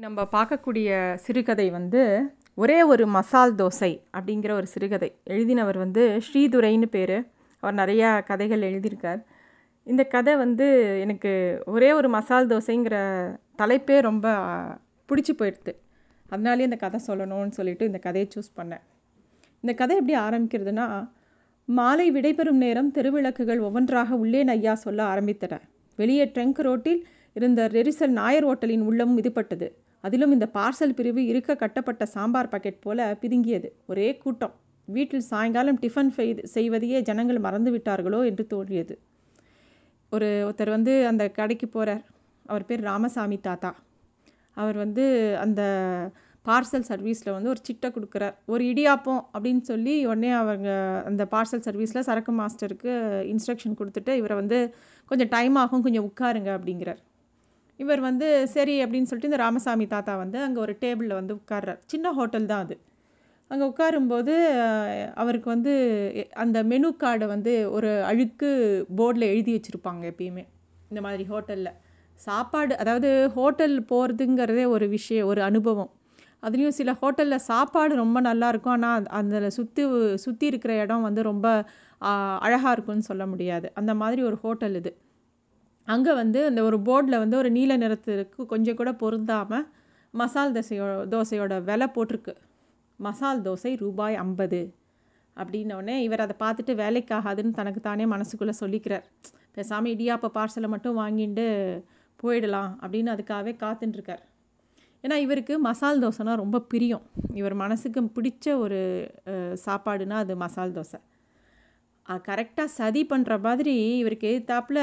நம்ம பார்க்கக்கூடிய சிறுகதை வந்து ஒரே ஒரு மசால் தோசை அப்படிங்கிற ஒரு சிறுகதை. எழுதினவர் வந்து ஸ்ரீதுரைன்னு பேர். அவர் நிறையா கதைகள் எழுதியிருக்கார். இந்த கதை வந்து எனக்கு ஒரே ஒரு மசால் தோசைங்கிற தலைப்பே ரொம்ப பிடிச்சி போயிடுது. அதனாலே இந்த கதை சொல்லணும்னு சொல்லிட்டு இந்த கதையை சூஸ் பண்ணேன். இந்த கதை எப்படி ஆரம்பிக்கிறதுனா மாலை விடைபெறும் நேரம் தெருவிளக்குகள் ஒவ்வொன்றாக உள்ளே நையா சொல்ல ஆரம்பித்தன. வெளியே ட்ரங்க் ரோட்டில் இருந்த ரெரிசல் நாயர் ஓட்டலின் உள்ளமும் இதுபட்டது அதிலும் இந்த பார்சல் பிரிவு இருக்க கட்டப்பட்ட சாம்பார் பாக்கெட் போல பிதுங்கியது. ஒரே கூட்டம். வீட்டில் சாயங்காலம் டிஃபன் செய்வதையே ஜனங்கள் மறந்து விட்டார்களோ என்று தோன்றியது. ஒரு ஒருத்தர் வந்து அந்த கடைக்கு போகிறார் அவர் பேர் ராமசாமி தாத்தா. அவர் வந்து அந்த பார்சல் சர்வீஸில் வந்து ஒரு சிட்டை கொடுக்குறார். ஒரு இடியாப்பம் அப்படின்னு சொல்லி உடனே அவங்க அந்த பார்சல் சர்வீஸில் சரக்கு மாஸ்டருக்கு இன்ஸ்ட்ரக்ஷன் கொடுத்துட்டு இவரை வந்து கொஞ்சம் டைம் ஆகும் கொஞ்சம் உட்காருங்க அப்படிங்கிறார். இவர் வந்து சரி அப்படின்னு சொல்லிட்டு இந்த ராமசாமி தாத்தா வந்து அங்கே ஒரு டேபிளில் வந்து உட்கார்றார். சின்ன ஹோட்டல் தான் அது. அங்கே உட்காரும்போது அவருக்கு வந்து அந்த மெனு கார்டை வந்து ஒரு அழுக்கு போர்டில் எழுதி வச்சுருப்பாங்க எப்பயுமே இந்த மாதிரி ஹோட்டலில். சாப்பாடு அதாவது ஹோட்டல் போகிறதுங்கிறதே ஒரு விஷயம் ஒரு அனுபவம். அதுலேயும் சில ஹோட்டலில் சாப்பாடு ரொம்ப நல்லாயிருக்கும் ஆனால் அந்த சுற்றி சுற்றி இருக்கிற இடம் வந்து ரொம்ப அழகாக இருக்கும்னு சொல்ல முடியாது. அந்த மாதிரி ஒரு ஹோட்டல் இது. அங்கே வந்து அந்த ஒரு போர்டில் வந்து ஒரு நீல நிறத்திற்கு கொஞ்சம் கூட பொருந்தாமல் மசால் தோசையோ தோசையோட விலை போட்டிருக்கு. மசால் தோசை ரூபாய் ஐம்பது அப்படின்னோடனே இவர் அதை பார்த்துட்டு வேலைக்காகாதுன்னு தனக்கு தானே மனசுக்குள்ளே சொல்லிக்கிறார். பேசாமல் இடியாப்போ பார்சலை மட்டும் வாங்கிட்டு போயிடலாம் அப்படின்னு அதுக்காகவே காத்துட்டுருக்கார் ஏன்னா இவருக்கு மசால் தோசைனா ரொம்ப பிரியம். இவர் மனசுக்கு பிடிச்ச ஒரு சாப்பாடுனா அது மசால் தோசை. கரெக்டாக சதி பண்ணுற மாதிரி இவருக்கு எதிர்த்தாப்பில்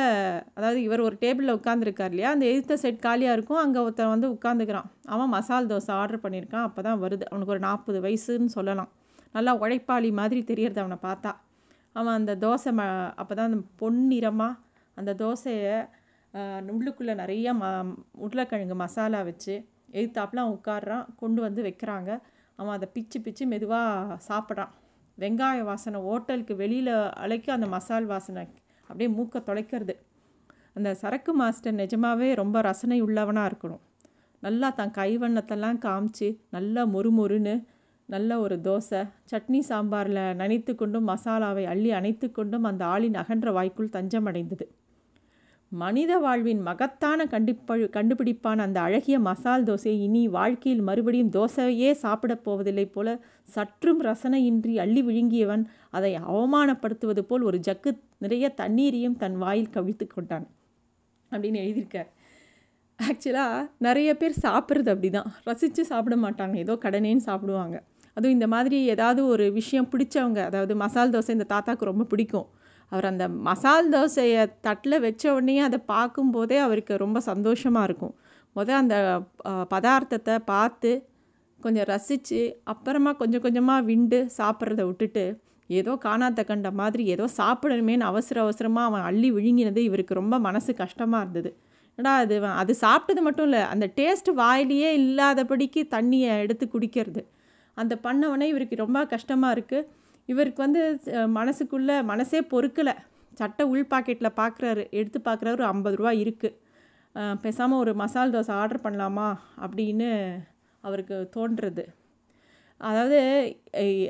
அதாவது இவர் ஒரு டேபிளில் உட்காந்துருக்கார் இல்லையா? அந்த எதிர்த்த செட் காலியாக இருக்கும். அங்கே ஒருத்தன் வந்து உட்காந்துக்கிறான் அவன் மசால் தோசை ஆர்டர் பண்ணியிருக்கான். அப்போ தான் வருது. அவனுக்கு ஒரு நாற்பது வயசுன்னு சொல்லலாம். நல்லா உழைப்பாளி மாதிரி தெரியறது அவனை பார்த்தா. அவன் அந்த தோசை ம அப்போ தான் அந்த பொன்னிறமாக அந்த தோசையை உள்ளுக்குள்ளே நிறைய ம உருளைக்கிழங்கு மசாலா வச்சு எதிர்த்தாப்பில் அவன் உட்காடுறான் கொண்டு வந்து வைக்கிறாங்க. அவன் அதை பிச்சு பிச்சு மெதுவாக சாப்பிட்றான். வெங்காய வாசனை ஹோட்டலுக்கு வெளியில் அழைக்க அந்த மசால் வாசனை அப்படியே மூக்கை தொலைக்கிறது. அந்த சரக்கு மாஸ்டர் நிஜமாகவே ரொம்ப ரசனை உள்ளவனாக இருக்கணும். நல்லா தன் கைவண்ணத்தெல்லாம் காமிச்சு நல்லா மொறுமொறுன்னு நல்ல ஒரு தோசை சட்னி சாம்பாரில் நனைத்து கொண்டும் மசாலாவை அள்ளி அணைத்து கொண்டும் அந்த ஆளின் அகன்ற வாய்க்குள் தஞ்சம் அடைந்தது மனித வாழ்வின் மகத்தான கண்டிப்ப கண்டுபிடிப்பான அந்த அழகிய மசால் தோசை இனி வாழ்க்கையில் மறுபடியும் தோசையே சாப்பிடப் போவதில்லை போல சற்றும் ரசனையின்றி அள்ளி விழுங்கியவன் அதை அவமானப்படுத்துவது போல் ஒரு ஜக்கு நிறைய தண்ணீரையும் தன் வாயில் கவிழ்த்து கொண்டான். அப்படின்னு எழுதியிருக்கார். ஆக்சுவலாக நிறைய பேர் சாப்பிட்றது அப்படி தான் ரசித்து சாப்பிட மாட்டாங்க. ஏதோ கடனேன்னு சாப்பிடுவாங்க. அதுவும் இந்த மாதிரி ஏதாவது ஒரு விஷயம் பிடிச்சவங்க அதாவது மசால் தோசை இந்த தாத்தாவுக்கு ரொம்ப பிடிக்கும். அவர் அந்த மசால் தோசையை தட்டில் வச்ச உடனே அதை பார்க்கும்போதே அவருக்கு ரொம்ப சந்தோஷமாக இருக்கும். முதல் அந்த பதார்த்தத்தை பார்த்து கொஞ்சம் ரசித்து அப்புறமா கொஞ்சம் கொஞ்சமாக விண்டு சாப்பிட்றத விட்டுட்டு ஏதோ காணாத்த கண்ட மாதிரி ஏதோ சாப்பிடணுமேனு அவசர அவசரமாக அவன் அள்ளி விழுங்கினது இவருக்கு ரொம்ப மனசு கஷ்டமாக இருந்தது. ஏடா அது அது சாப்பிட்டது மட்டும் இல்லை அந்த டேஸ்ட் வாயிலேயே இல்லாதபடிக்கு தண்ணியை எடுத்து குடிக்கிறது. அந்த பண்ணவனே இவருக்கு ரொம்ப கஷ்டமாக இருக்குது இவருக்கு வந்து மனசுக்குள்ளே மனசே பொறுக்கலை. சட்டை உள் பாக்கெட்டில் பார்க்குறாரு எடுத்து பார்க்குறாரு ஒரு ஐம்பது ரூபா இருக்குது பேசாமல் ஒரு மசால் தோசை ஆர்டர் பண்ணலாமா? அப்படின்னு அவருக்கு தோன்றுறது. அதாவது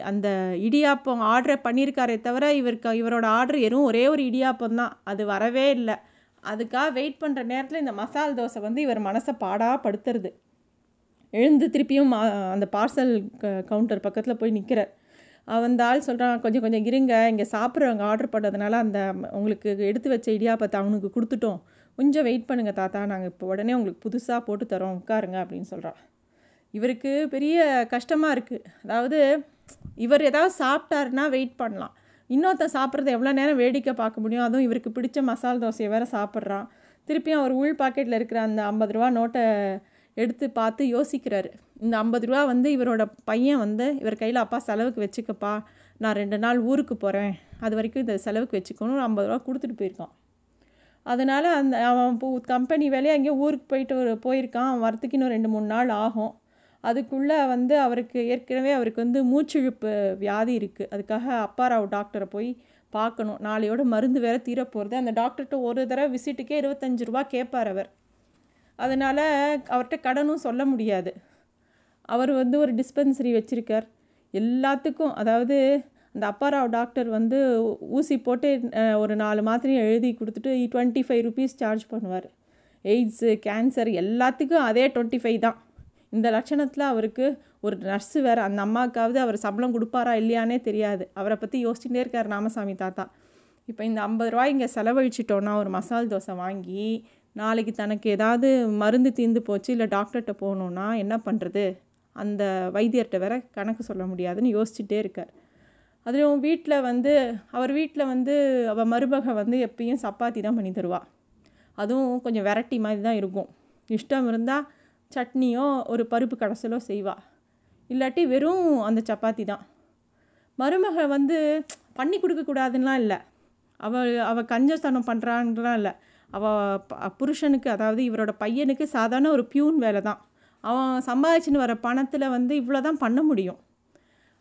அந்த இடியாப்பம் ஆர்டர் பண்ணியிருக்காரே தவிர இவருக்கு இவரோட ஆர்டர் எதுவும் ஒரே ஒரு இடியாப்பம் தான். அது வரவே இல்லை. அதுக்காக வெயிட் பண்ணுற நேரத்தில் இந்த மசால் தோசை வந்து இவர் மனசை பாடாக படுத்துறது எழுந்து திருப்பியும் அந்த பார்சல் கவுண்டர் பக்கத்தில் போய் நிற்கிறார் அந்த ஆள் சொல்கிறான் கொஞ்சம் கொஞ்சம் இருங்க. இங்கே சாப்பிட்றவங்க ஆர்டர் பண்ணதுனால அந்த உங்களுக்கு எடுத்து வச்ச இடியாப்பத்தை அவனுக்கு கொடுத்துட்டோம். கொஞ்சம் வெயிட் பண்ணுங்கள் தாத்தா. நாங்கள் இப்போ உடனே உங்களுக்கு புதுசாக போட்டு தரோம். உட்காருங்க அப்படின்னு சொல்கிறான் இவருக்கு பெரிய கஷ்டமாக இருக்குது அதாவது இவர் ஏதாவது சாப்பிட்டாருன்னா வெயிட் பண்ணலாம். இன்னொருத்தன் சாப்பிட்றது எவ்வளோ நேரம் வேடிக்கை பார்க்க முடியும்? அதுவும் இவருக்கு பிடிச்ச மசால் தோசையை வேறு சாப்பிட்றான். திருப்பியும் அவர் உள் பாக்கெட்டில் இருக்கிற அந்த ஐம்பது ரூபா நோட்டை எடுத்து பார்த்து யோசிக்கிறாரு. இந்த ஐம்பது ரூபா வந்து இவரோட பையன் வந்து இவர் கையில் அப்பா செலவுக்கு வச்சுக்கப்பா நான் ரெண்டு நாள் ஊருக்கு போகிறேன் அது வரைக்கும் இந்த செலவுக்கு வச்சுக்கணும் ஐம்பது ரூபா கொடுத்துட்டு போயிருக்கான். அதனால் அந்த அவன் கம்பெனி வேலையை அங்கேயே ஊருக்கு போயிட்டு ஒரு போயிருக்கான். அவன் வரத்துக்கு இன்னும் ரெண்டு மூணு நாள் ஆகும். அதுக்குள்ளே வந்து அவருக்கு ஏற்கனவே அவருக்கு வந்து மூச்சிழுப்பு வியாதி இருக்குது அதுக்காக அப்பாராவ் டாக்டரை போய் பார்க்கணும். நாளையோட மருந்து வேறு தீரப்போகிறது அந்த டாக்டர்கிட்ட ஒரு தடவை விசிட்டுக்கே இருபத்தஞ்சி ரூபா கேட்பார் அவர். அதனால் அவர்கிட்ட கடனும் சொல்ல முடியாது. அவர் வந்து ஒரு டிஸ்பென்சரி வச்சுருக்கார். எல்லாத்துக்கும் அதாவது அந்த அப்பாராவ் டாக்டர் வந்து ஊசி போட்டு ஒரு நாலு மாத்திரையும் எழுதி கொடுத்துட்டு டுவெண்ட்டி ஃபைவ் ருபீஸ் சார்ஜ் பண்ணுவார். எய்ட்ஸு கேன்சர் எல்லாத்துக்கும் அதே டுவெண்ட்டி ஃபைவ் தான். இந்த லட்சணத்தில் அவருக்கு ஒரு நர்ஸு வேறு அந்த அம்மாவுக்காவது அவர் சம்பளம் கொடுப்பாரா இல்லையானே தெரியாது. அவரை பற்றி யோசிச்சுட்டே இருக்கார் ராமசாமி தாத்தா. இப்போ இந்த ஐம்பது ரூபாய் இங்கே செலவழிச்சிட்டோன்னா ஒரு மசால் தோசை வாங்கி நாளைக்கு தனக்கு ஏதாவது மருந்து தீர்ந்து போச்சு இல்லை டாக்டர்கிட்ட போகணுன்னா என்ன பண்ணுறது அந்த வைத்தியர்கிட்ட வேற கணக்கு சொல்ல முடியாதுன்னு யோசிச்சுட்டே இருக்கார். அதுவும் வீட்டில் வந்து அவர் வீட்டில் வந்து அவள் மருமக வந்து எப்பயும் சப்பாத்தி தான் பண்ணி தருவாள் அதுவும் கொஞ்சம் வெரைட்டி மாதிரி தான் இருக்கும். இஷ்டம் இருந்தால் சட்னியோ ஒரு பருப்பு கடைசலோ செய்வாள் இல்லாட்டி வெறும் அந்த சப்பாத்தி தான். மருமக வந்து பண்ணி கொடுக்கக்கூடாதுன்னெலாம் இல்லை. அவள் அவள் கஞ்சஸ்தானம் பண்ணுறான்லாம் இல்லை. அவள் புருஷனுக்கு அதாவது இவரோட பையனுக்கு சாதாரண ஒரு பியூன் வேலை தான். அவன் சம்பாதிச்சுன்னு வர பணத்தில் வந்து இவ்வளோ தான் பண்ண முடியும்.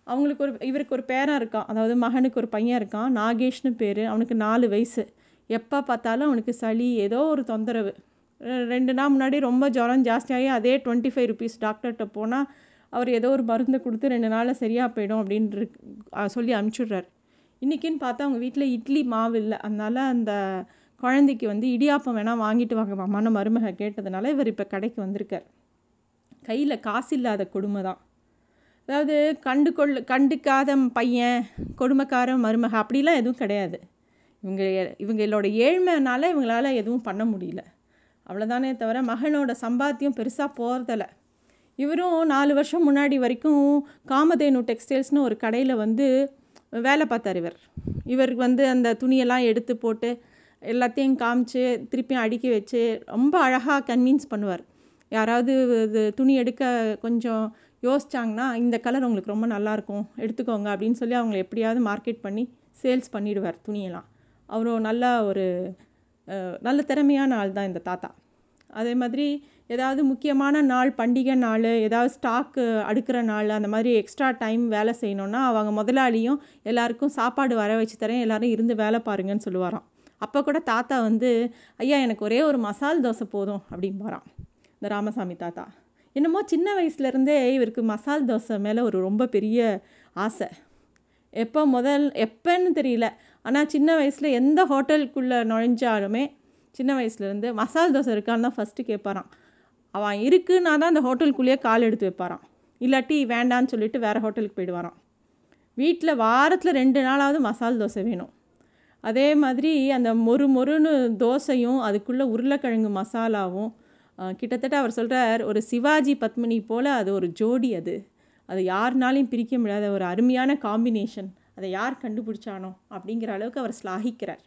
அவங்களுக்கு ஒரு இவருக்கு ஒரு பேரன் இருக்கான். அதாவது மகனுக்கு ஒரு பையன் இருக்கான். நாகேஷ்னு பேர். அவனுக்கு நாலு வயசு. எப்போ பார்த்தாலும் அவனுக்கு சளி ஏதோ ஒரு தொந்தரவு. ரெண்டு நாள் முன்னாடி ரொம்ப ஜுரம் ஜாஸ்தியாகி அதே டுவெண்ட்டி ஃபைவ் ருபீஸ் டாக்டர்கிட்ட போனால் அவர் ஏதோ ஒரு மருந்து கொடுத்து ரெண்டு நாளில் சரியாக போயிடும் அப்படின்ட்டு சொல்லி அனுப்பிச்சுட்றாரு இன்றைக்கின்னு பார்த்தா அவங்க வீட்டில் இட்லி மாவு இல்லை. அதனால் அந்த குழந்தைக்கு வந்து இடியாப்பம் வேணால் வாங்கிட்டு வாங்க மாமான மருமக கேட்டதுனால இவர் இப்போ கடைக்கு வந்திருக்கார். கையில் காசு இல்லாத கொடுமை தான். அதாவது கண்டு கொள் கண்டுக்காத பையன் கொடுமைக்கார மருமக அப்படிலாம் எதுவும் கிடையாது. இவங்க இவங்களோட ஏழ்மைனால இவங்களால் எதுவும் பண்ண முடியல. அவ்வளோதானே தவிர மகனோட சம்பாத்தியம் பெருசாக போகிறதில்ல இவரும் நாலு வருஷம் முன்னாடி வரைக்கும் காமதேனு டெக்ஸ்டைல்ஸ்னு ஒரு கடையில் வந்து வேலை பார்த்தார் இவர். இவருக்கு வந்து அந்த துணியெல்லாம் எடுத்து போட்டு எல்லாத்தையும் காமிச்சு திருப்பியும் அடுக்கி வச்சு ரொம்ப அழகாக கன்வின்ஸ் பண்ணுவார். யாராவது இது துணி எடுக்க கொஞ்சம் யோசிச்சாங்கன்னா இந்த கலர் உங்களுக்கு ரொம்ப நல்லாயிருக்கும் எடுத்துக்கோங்க அப்படின்னு சொல்லி அவங்களை எப்படியாவது மார்க்கெட் பண்ணி சேல்ஸ் பண்ணிவிடுவார் துணியெல்லாம். அவரும் நல்ல ஒரு நல்ல திறமையான ஆள் தான் இந்த தாத்தா. அதே மாதிரி ஏதாவது முக்கியமான நாள் பண்டிகை நாள் ஏதாவது ஸ்டாக்கு அடுக்கிற நாள் அந்த மாதிரி எக்ஸ்ட்ரா டைம் வேலை செய்யணுன்னா அவங்க முதலாளியும் எல்லாருக்கும் சாப்பாடு வர வச்சு தரேன் எல்லோரும் இருந்து வேலை பாருங்கன்னு சொல்லுவாராம். அப்போ கூட தாத்தா வந்து ஐயா எனக்கு ஒரே ஒரு மசால் தோசை போதும் அப்படின்பாரான் இந்த ராமசாமி தாத்தா. என்னமோ சின்ன வயசுலேருந்தே இவருக்கு மசால் தோசை மேலே ஒரு ரொம்ப பெரிய ஆசை. எப்போ முதல் எப்போன்னு தெரியல. ஆனால் சின்ன வயசில் எந்த ஹோட்டலுக்குள்ளே நுழைஞ்சாலுமே சின்ன வயசுலேருந்து மசால் தோசை இருக்கான்னு தான் ஃபஸ்ட்டு கேட்பாரான் அவன் இருக்குன்னா தான் அந்த ஹோட்டலுக்குள்ளேயே கால் எடுத்து வைப்பாரான் இல்லாட்டி வேண்டான்னு சொல்லிட்டு வேறு ஹோட்டலுக்கு போயிடுவாரான் வீட்டில் வாரத்தில் ரெண்டு நாளாவது மசால் தோசை வேணும். அதே மாதிரி அந்த மொறு மொறுன்னு தோசையும் அதுக்குள்ளே உருளைக்கிழங்கு மசாலாவும் கிட்டத்தட்ட அவர் சொல்கிறார் ஒரு சிவாஜி பத்மினி போல் அது ஒரு ஜோடி அது. அது யாருனாலையும் பிரிக்க முடியாத ஒரு அருமையான காம்பினேஷன். அதை யார் கண்டுபிடிச்சானோ அப்படிங்கிற அளவுக்கு அவர் ஸ்லாகிக்கிறார்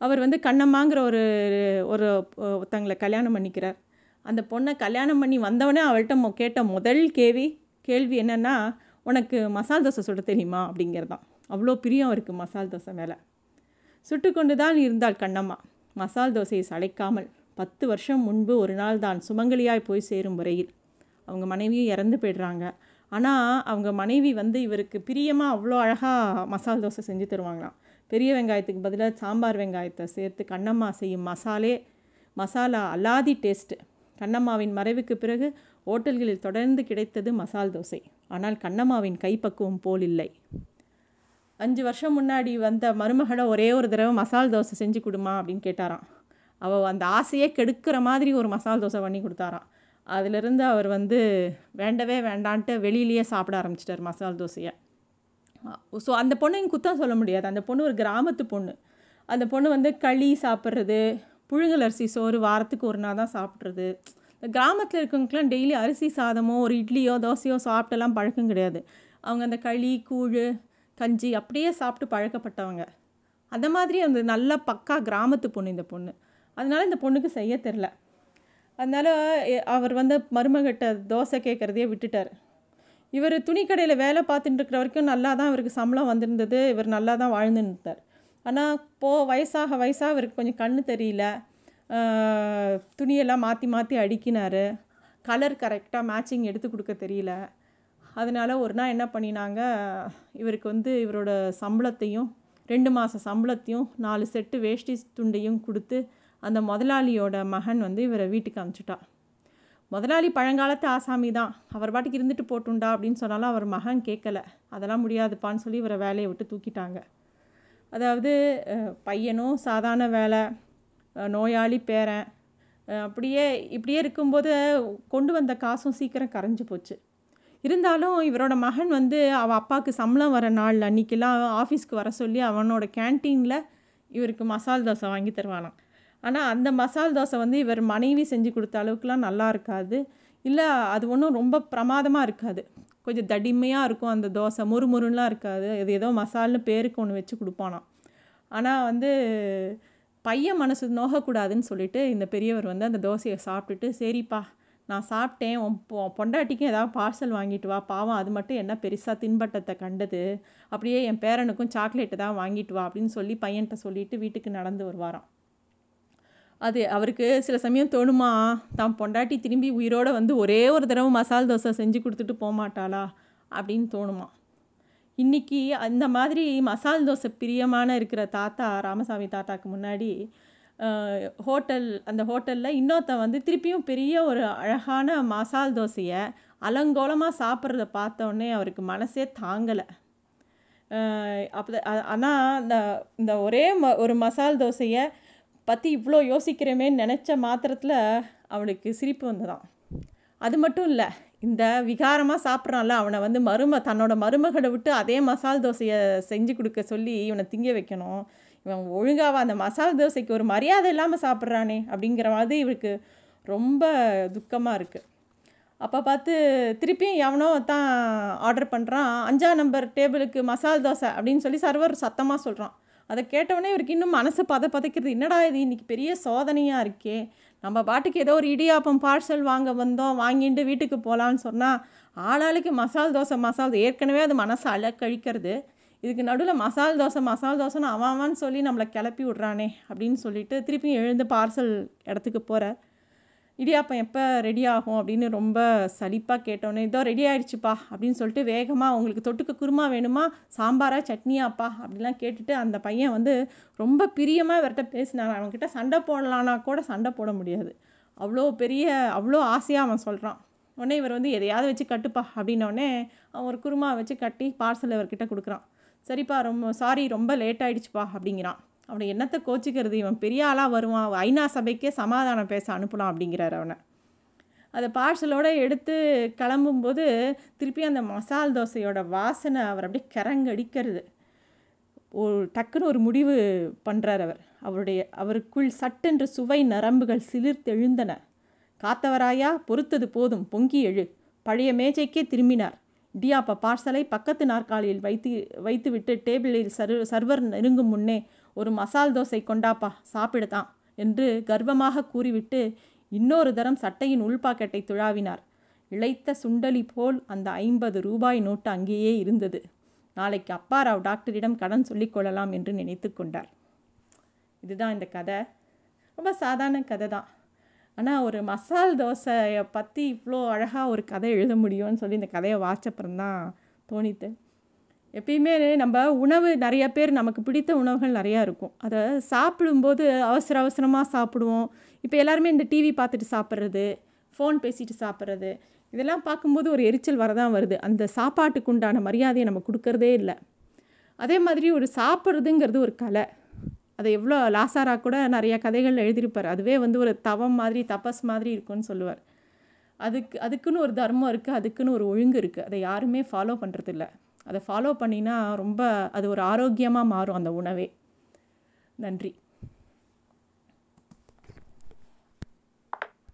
அவர் வந்து கண்ணம்மாங்கிற ஒரு ஒரு ஒருத்தங்களை கல்யாணம் பண்ணிக்கிறார். அந்த பொண்ணை கல்யாணம் பண்ணி வந்தவொடனே அவள்கிட்ட கேட்ட முதல் கேள்வி கேள்வி என்னென்னா உனக்கு மசால் தோசை சுட தெரியுமா? அப்படிங்கிறது தான் அவ்வளோ பிரியம் அவருக்கு மசால் தோசை மேலே. சுட்டு கொண்டு தான் இருந்தாள் கண்ணம்மா. மசால் தோசையை சளைக்காமல் பத்து வருஷம் முன்பு ஒரு நாள் தான் சுமங்கலியாய் போய் சேரும் வரையில் அவங்க மனைவியும் இறந்து போயிடுறாங்க. ஆனால் அவங்க மனைவி வந்து இவருக்கு பிரியமாக அவ்வளோ அழகாக மசால் தோசை செஞ்சு தருவாங்களாம். பெரிய வெங்காயத்துக்கு பதிலாக சாம்பார் வெங்காயத்தை சேர்த்து கண்ணம்மா செய்யும் மசாலே மசாலா அல்லாதி டேஸ்ட்டு. கண்ணம்மாவின் மறைவுக்கு பிறகு ஓட்டல்களில் தொடர்ந்து கிடைத்தது மசால் தோசை. ஆனால் கண்ணம்மாவின் கைப்பக்குவம் போல் இல்லை. அஞ்சு வருஷம் முன்னாடி வந்த மருமகளை ஒரே ஒரு தடவை மசால் தோசை செஞ்சு கொடுமா அப்படின்னு கேட்டாராம். அவள் அந்த ஆசையே கெடுக்கிற மாதிரி ஒரு மசால் தோசை பண்ணி கொடுத்தாராம். அதிலிருந்து அவர் வந்து வேண்டவே வேண்டான்ட்டு வெளியிலேயே சாப்பிட ஆரம்பிச்சிட்டார் மசால் தோசையை. ஸோ அந்த பொண்ணையும் குத்தம் சொல்ல முடியாது. அந்த பொண்ணு ஒரு கிராமத்து பொண்ணு. அந்த பொண்ணு வந்து களி சாப்பிட்றது புழுங்கல் அரிசி சோறு வாரத்துக்கு ஒரு நாள் தான் சாப்பிட்றது. இந்த கிராமத்தில் இருக்கவங்களுக்குலாம் டெய்லி அரிசி சாதமோ ஒரு இட்லியோ தோசையோ சாப்பிட்டெல்லாம் பழக்கம் கிடையாது. அவங்க அந்த களி கூழ் கஞ்சி அப்படியே சாப்பிட்டு பழக்கப்பட்டவங்க. அந்த மாதிரி அந்த நல்ல பக்கா கிராமத்து பொண்ணு இந்த பொண்ணு. அதனால் இந்த பொண்ணுக்கு செய்ய தெரில. அதனால் அவர் வந்து மருமகிட்ட தோசை கேட்குறதையே விட்டுட்டார். இவர் துணிக்கடையில் வேலை பார்த்துட்டு இருக்கிற வரைக்கும் நல்லா தான் இவருக்கு சம்பளம் வந்திருந்தது. இவர் நல்லா தான் வாழ்ந்துருந்தார் ஆனால் போ வயசாக வயசாக இவருக்கு கொஞ்சம் கண்ணு தெரியல. துணியெல்லாம் மாற்றி மாற்றி அடிக்கினார். கலர் கரெக்டாக மேட்சிங் எடுத்து கொடுக்க தெரியல. அதனால் ஒரு நாள் என்ன பண்ணினாங்க இவருக்கு வந்து இவரோட சம்பளத்தையும் ரெண்டு மாத சம்பளத்தையும் நாலு செட்டு வேஷ்டி துண்டையும் கொடுத்து அந்த முதலாளியோட மகன் வந்து இவரை வீட்டுக்கு அனுப்பிச்சிட்டா முதலாளி பழங்காலத்து ஆசாமி தான். அவர் பாட்டுக்கு இருந்துட்டு போட்டுண்டா அப்படின்னு சொன்னாலும் அவர் மகன் கேட்கல. அதெல்லாம் முடியாதுப்பான்னு சொல்லி இவரை வேலையை விட்டு தூக்கிட்டாங்க. அதாவது பையனும் சாதாரண வேலை நோயாளி பேரன் அப்படியே இப்படியே இருக்கும்போது கொண்டு வந்த காசும் சீக்கிரம் கரைஞ்சி போச்சு. இருந்தாலும் இவரோட மகன் வந்து அவள் அப்பாவுக்கு சம்பளம் வர நாள் அன்றைக்கெல்லாம் ஆஃபீஸ்க்கு வர சொல்லி அவனோட கேன்டீனில் இவருக்கு மசால் தோசை வாங்கி தருவானாம் ஆனால் அந்த மசால் தோசை வந்து இவர் மனைவி செஞ்சு கொடுத்த அளவுக்குலாம் நல்லா இருக்காது. இல்லை அது ஒன்றும் ரொம்ப பிரமாதமாக இருக்காது. கொஞ்சம் தடிமையாக இருக்கும் அந்த தோசை முறுமுறுலாம் இருக்காது. அது ஏதோ மசால்னு பேருக்கு ஒன்று வச்சு கொடுப்பானாம். ஆனால் வந்து பையன் மனசு நோகக்கூடாதுன்னு சொல்லிட்டு இந்த பெரியவர் வந்து அந்த தோசையை சாப்பிட்டுட்டு சரிப்பா நான் சாப்பிட்டேன் உன் பொண்டாட்டிக்கும் ஏதாவது பார்சல் வாங்கிட்டு வா. பாவம் அது மட்டும் என்ன பெருசாக தின்பட்டத்தை கண்டது. அப்படியே என் பேரனுக்கும் சாக்லேட்டு தான் வாங்கிட்டு வா அப்படின்னு சொல்லி பையன்கிட்ட சொல்லிட்டு வீட்டுக்கு நடந்து வருவாராம். அது அவருக்கு சில சமயம் தோணுமா? தான் பொண்டாட்டி திரும்பி உயிரோடு வந்து ஒரே ஒரு தடவை மசால் தோசை செஞ்சு கொடுத்துட்டு போகமாட்டாளா அப்படின்னு தோணுமா இன்றைக்கி அந்த மாதிரி மசால் தோசை பிரியமான இருக்கிற தாத்தா ராமசாமி தாத்தாக்கு முன்னாடி ஹோட்டல் அந்த ஹோட்டலில் இன்னொருத்த வந்து திருப்பியும் பெரிய ஒரு அழகான மசால் தோசையை அலங்கோலமாக சாப்பிட்றத பார்த்தோன்னே அவருக்கு மனசே தாங்கலை. அப்போ ஆனால் இந்த இந்த ஒரே ம ஒரு மசால் தோசையை பற்றி இவ்வளோ யோசிக்கிறமே நினச்ச மாத்திரத்தில் அவனுக்கு சிரிப்பு வந்ததான் அது மட்டும் இல்லை இந்த விகாரமாக சாப்பிட்றான்ல அவனை வந்து மரும தன்னோட மருமகளை விட்டு அதே மசால் தோசையை செஞ்சு கொடுக்க சொல்லி இவனை திங்க வைக்கணும். இவன் ஒழுங்காக அந்த மசால் தோசைக்கு ஒரு மரியாதை இல்லாமல் சாப்பிட்றானே அப்படிங்கிற மாதிரி இவருக்கு ரொம்ப துக்கமாக இருக்குது அப்போ பார்த்து திருப்பியும் எவனோ தான் ஆர்டர் பண்ணுறான் அஞ்சா நம்பர் டேபிளுக்கு மசால் தோசை அப்படின்னு சொல்லி சர்வர் சத்தமாக சொல்கிறான் அதை கேட்டவொடனே இவருக்கு இன்னும் மனசு பத பதைக்கிறது என்னடா இது இன்றைக்கி பெரிய சோதனையாக இருக்கே. நம்ம பாட்டுக்கு ஏதோ ஒரு இடியாப்பம் பார்சல் வாங்க வந்தோம் வாங்கிட்டு வீட்டுக்கு போகலான்னு சொன்னால் ஆளாளுக்கு மசால் தோசை மசால் ஏற்கனவே அது மனசை அழக்கழிக்கிறது இதுக்கு நடுவில் மசால் தோசை மசால் தோசைன்னு அவன் சொல்லி நம்மளை கிளப்பி விட்றானே அப்படின்னு சொல்லிட்டு திருப்பியும் எழுந்து பார்சல் இடத்துக்கு போகிறார் இடியாப்பம் எப்போ ரெடி ஆகும் அப்படின்னு ரொம்ப சலிப்பாக கேட்டோன்னே இதோ ரெடி ஆகிடுச்சுப்பா அப்படின்னு சொல்லிட்டு வேகமாக உங்களுக்கு தொட்டுக்க குருமா வேணுமா சாம்பாரா சட்னியாப்பா அப்படிலாம் கேட்டுட்டு அந்த பையன் வந்து ரொம்ப பிரியமாக இவர்கிட்ட பேசினாங்க அவன்கிட்ட சண்டை போடலான்னா கூட சண்டை போட முடியாது. அவ்வளோ பெரிய அவ்வளோ ஆசையாக அவன் சொல்கிறான் உடனே இவர் வந்து எதையாவது வச்சு கட்டுப்பா அப்படின்னோடனே அவன் ஒரு குருமா வச்சு கட்டி பார்சல் இவர்கிட்ட கொடுக்குறான். சரிப்பா ரொம்ப சாரி ரொம்ப லேட் ஆகிடுச்சுப்பா அப்படிங்கிறான். அவனை என்னத்தை கோச்சிக்கிறது? இவன் பெரிய ஆளாக வருவான். ஐநா சபைக்கே சமாதானம் பேச அனுப்பலாம் அப்படிங்கிறார் அவனை. அதை பார்சலோடு எடுத்து கிளம்பும்போது திருப்பி அந்த மசால் தோசையோட வாசனை அவர் அப்படியே கரங்கடிக்கிறது ஒரு டக்குன்னு ஒரு முடிவு பண்ணுறார் அவர். அவருடைய அவருக்குள் சட்டென்று சுவை நரம்புகள் சிலிர்த்தெழுந்தன. காத்தவராயா பொறுத்தது போதும் பொங்கி எழு. பழைய மேஜைக்கே திரும்பினார். டியாப்பா பார்சலை பக்கத்து நாற்காலியில் வைத்து வைத்துவிட்டு டேபிளில் சர் சர்வர் நெருங்கும் முன்னே ஒரு மசால் தோசை கொண்டாப்பா சாப்பிடுதான் என்று கர்வமாக கூறிவிட்டு இன்னொரு தரம் சட்டையின் உள்பாக்கெட்டை துழாவினார். இழைத்த சுண்டலி போல் அந்த ஐம்பது ரூபாய் நோட்டு அங்கேயே இருந்தது. நாளைக்கு அப்பாராவ் டாக்டரிடம் கடன் சொல்லிக்கொள்ளலாம் என்று நினைத்து கொண்டார். இதுதான் இந்த கதை. ரொம்ப சாதாரண கதை தான் ஆனால் ஒரு மசால் தோசையை பற்றி இவ்வளோ அழகாக ஒரு கதை எழுத முடியும்னு சொல்லி இந்த கதையை வாச்சப்புறம் தான் தோணித்து. எப்பயுமே நம்ம உணவு நிறைய பேர் நமக்கு பிடித்த உணவுகள் நிறையா இருக்கும். அதை சாப்பிடும்போது அவசர அவசரமாக சாப்பிடுவோம். இப்போ எல்லாருமே இந்த டிவி பார்த்துட்டு சாப்பிட்றது ஃபோன் பேசிட்டு சாப்பிட்றது இதெல்லாம் பார்க்கும்போது ஒரு எரிச்சல் வரதான் வருது. அந்த சாப்பாட்டுக்கு உண்டான மரியாதையை நம்ம கொடுக்கறதே இல்லை. அதே மாதிரி ஒரு சாப்பிட்றதுங்கிறது ஒரு கலை. அதை எவ்வளோ லாசாரா கூட நிறைய கதைகள் எழுதியிருப்பார். அதுவே வந்து ஒரு தவம் மாதிரி தபஸ் மாதிரி இருக்கும்னு சொல்லுவார். அதுக்கு அதுக்குன்னு ஒரு தர்மம் இருக்குது அதுக்குன்னு ஒரு ஒழுங்கு இருக்குது அதை யாருமே ஃபாலோ பண்ணுறதில்ல அதை ஃபாலோ பண்ணினா ரொம்ப அது ஒரு ஆரோக்கியமாக மாறும் அந்த உணவே. நன்றி.